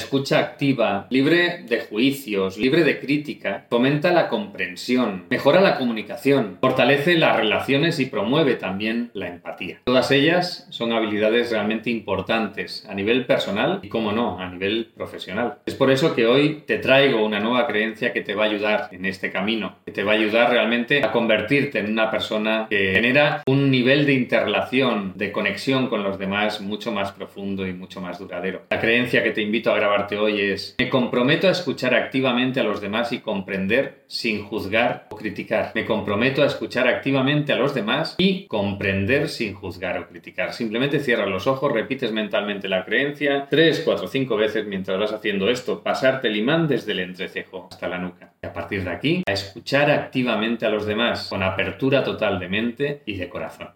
escucha activa, libre de juicios, libre de crítica, fomenta la comprensión, mejora la comunicación, fortalece las relaciones y promueve también la empatía. Todas ellas son habilidades realmente importantes a nivel personal y, como no, a nivel profesional. Es por eso que hoy te traigo una nueva creencia que te va a ayudar en este camino, que te va a ayudar realmente a convertirte en una persona que genera un nivel de interrelación, de conexión con los demás mucho más profundo y mucho más duradero. La creencia que te invito a hoy es, me comprometo a escuchar activamente a los demás y comprender sin juzgar o criticar. Me comprometo a escuchar activamente a los demás y comprender sin juzgar o criticar. Simplemente cierras los ojos, repites mentalmente la creencia tres, cuatro, cinco veces mientras vas haciendo esto, pasarte el imán desde el entrecejo hasta la nuca. Y a partir de aquí, a escuchar activamente a los demás con apertura total de mente y de corazón.